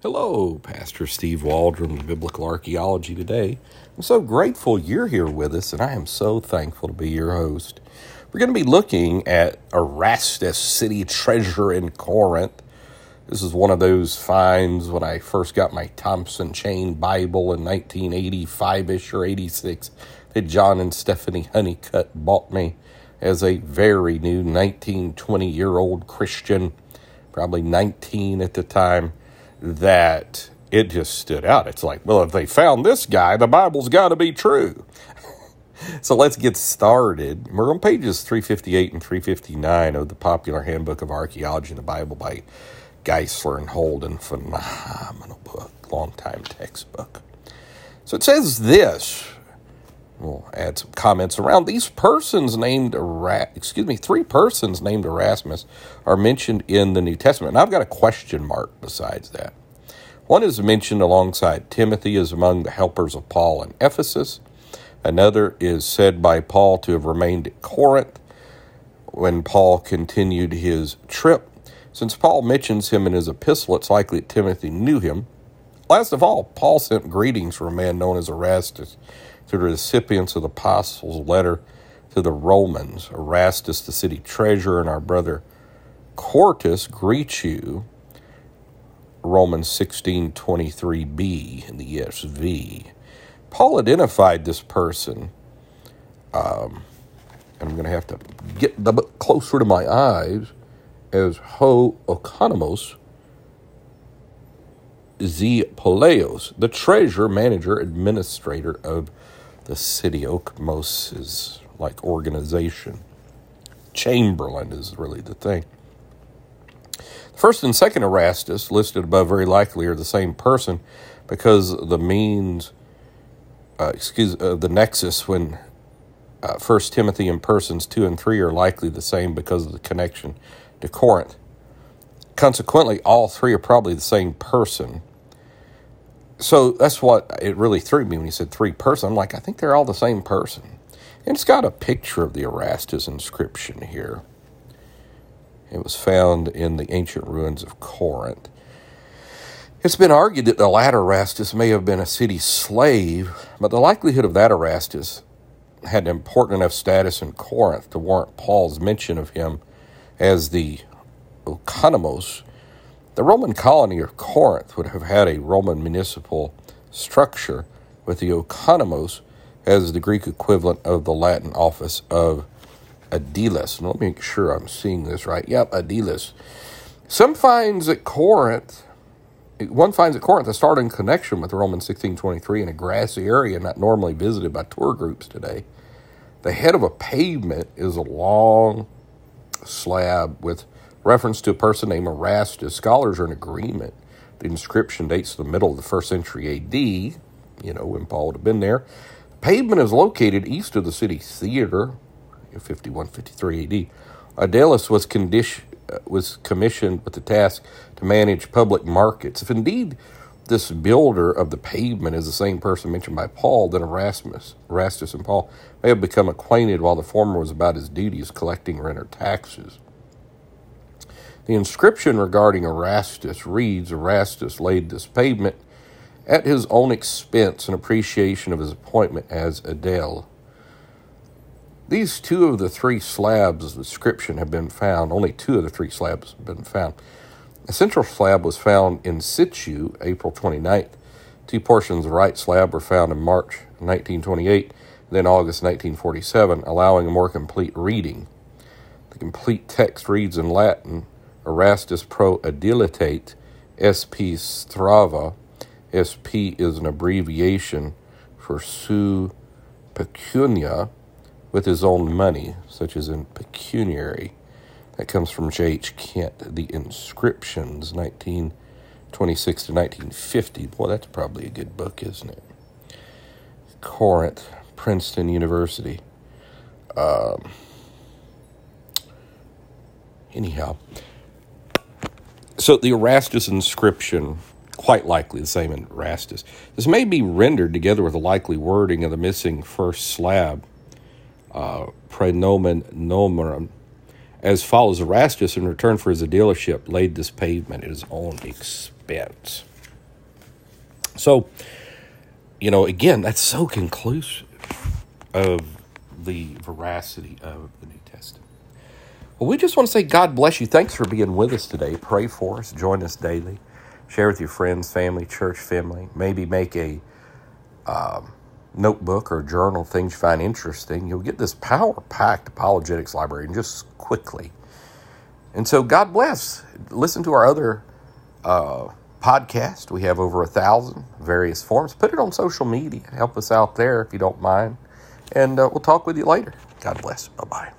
Hello, Pastor Steve Waldron Biblical Archaeology today. I'm so grateful you're here with us, and I am so thankful to be your host. We're going to be looking at Erastus city treasure in Corinth. This is one of those finds when I first got my Thompson Chain Bible in 1985 ish or 86 that John and Stephanie Honeycutt bought me as a very new 19, 20 year old Christian, probably 19 at the time that it just stood out. It's like, well, if they found this guy, the Bible's got to be true. so let's get started. We're on pages 358 and 359 of the popular Handbook of Archaeology in the Bible by Geisler and Holden. Phenomenal book, long time textbook. So it says this. We'll add some comments around these persons named excuse me, three persons named Erasmus are mentioned in the New Testament. And I've got a question mark besides that. One is mentioned alongside Timothy as among the helpers of Paul in Ephesus. Another is said by Paul to have remained at Corinth when Paul continued his trip. Since Paul mentions him in his epistle, it's likely that Timothy knew him. Last of all, Paul sent greetings from a man known as Erastus to the recipients of the apostles' letter to the Romans. Erastus, the city treasurer, and our brother Quartus greet you. Romans 16:23b in the ESV. Paul identified this person. Um, I'm going to have to get the closer to my eyes as Ho Okonomos Z Poleos, the treasurer, manager, administrator of the city. Okmos is like organization. Chamberlain is really the thing. The First and second Erastus, listed above, very likely are the same person because the means, uh, excuse uh, the nexus when uh, First Timothy and persons two and three are likely the same because of the connection to Corinth. Consequently, all three are probably the same person so that's what it really threw me when he said three person. I'm like, I think they're all the same person. And it's got a picture of the Erastus inscription here. It was found in the ancient ruins of Corinth. It's been argued that the latter Erastus may have been a city slave, but the likelihood of that Erastus had an important enough status in Corinth to warrant Paul's mention of him as the Oikonomos the Roman colony of Corinth would have had a Roman municipal structure with the oikonomos as the Greek equivalent of the Latin office of aediles. And let me make sure I'm seeing this right. Yep, aediles. Some finds at Corinth, one finds at Corinth a starting connection with Roman 1623 in a grassy area not normally visited by tour groups today. The head of a pavement is a long slab with Reference to a person named Erastus, scholars are in agreement. The inscription dates to the middle of the first century AD, you know, when Paul would have been there. The pavement is located east of the city theater, 5153 AD. Adelus was, condition, uh, was commissioned with the task to manage public markets. If indeed this builder of the pavement is the same person mentioned by Paul, then Erasmus, Erastus and Paul may have become acquainted while the former was about his duties collecting rent or taxes. The inscription regarding Erastus reads Erastus laid this pavement at his own expense in appreciation of his appointment as aedile. These two of the three slabs of the inscription have been found. Only two of the three slabs have been found. A central slab was found in situ April 29th. Two portions of the right slab were found in March 1928, then August 1947, allowing a more complete reading. The complete text reads in Latin Erastus pro Adilitate, SP Strava. SP is an abbreviation for su pecunia, with his own money, such as in pecuniary. That comes from J.H. Kent, The Inscriptions, 1926 to 1950. Boy, that's probably a good book, isn't it? Corinth, Princeton University. Um, anyhow, so the Erastus inscription, quite likely the same in Erastus. This may be rendered together with the likely wording of the missing first slab, uh, prenomen nomerum, as follows Erastus, in return for his aedileship, laid this pavement at his own expense. So, you know, again, that's so conclusive of the veracity of the New Testament. Well, we just want to say God bless you. Thanks for being with us today. Pray for us. Join us daily. Share with your friends, family, church family. Maybe make a um, notebook or journal things you find interesting. You'll get this power packed apologetics library and just quickly. And so, God bless. Listen to our other uh, podcast. We have over a thousand various forms. Put it on social media. Help us out there if you don't mind. And uh, we'll talk with you later. God bless. Bye bye.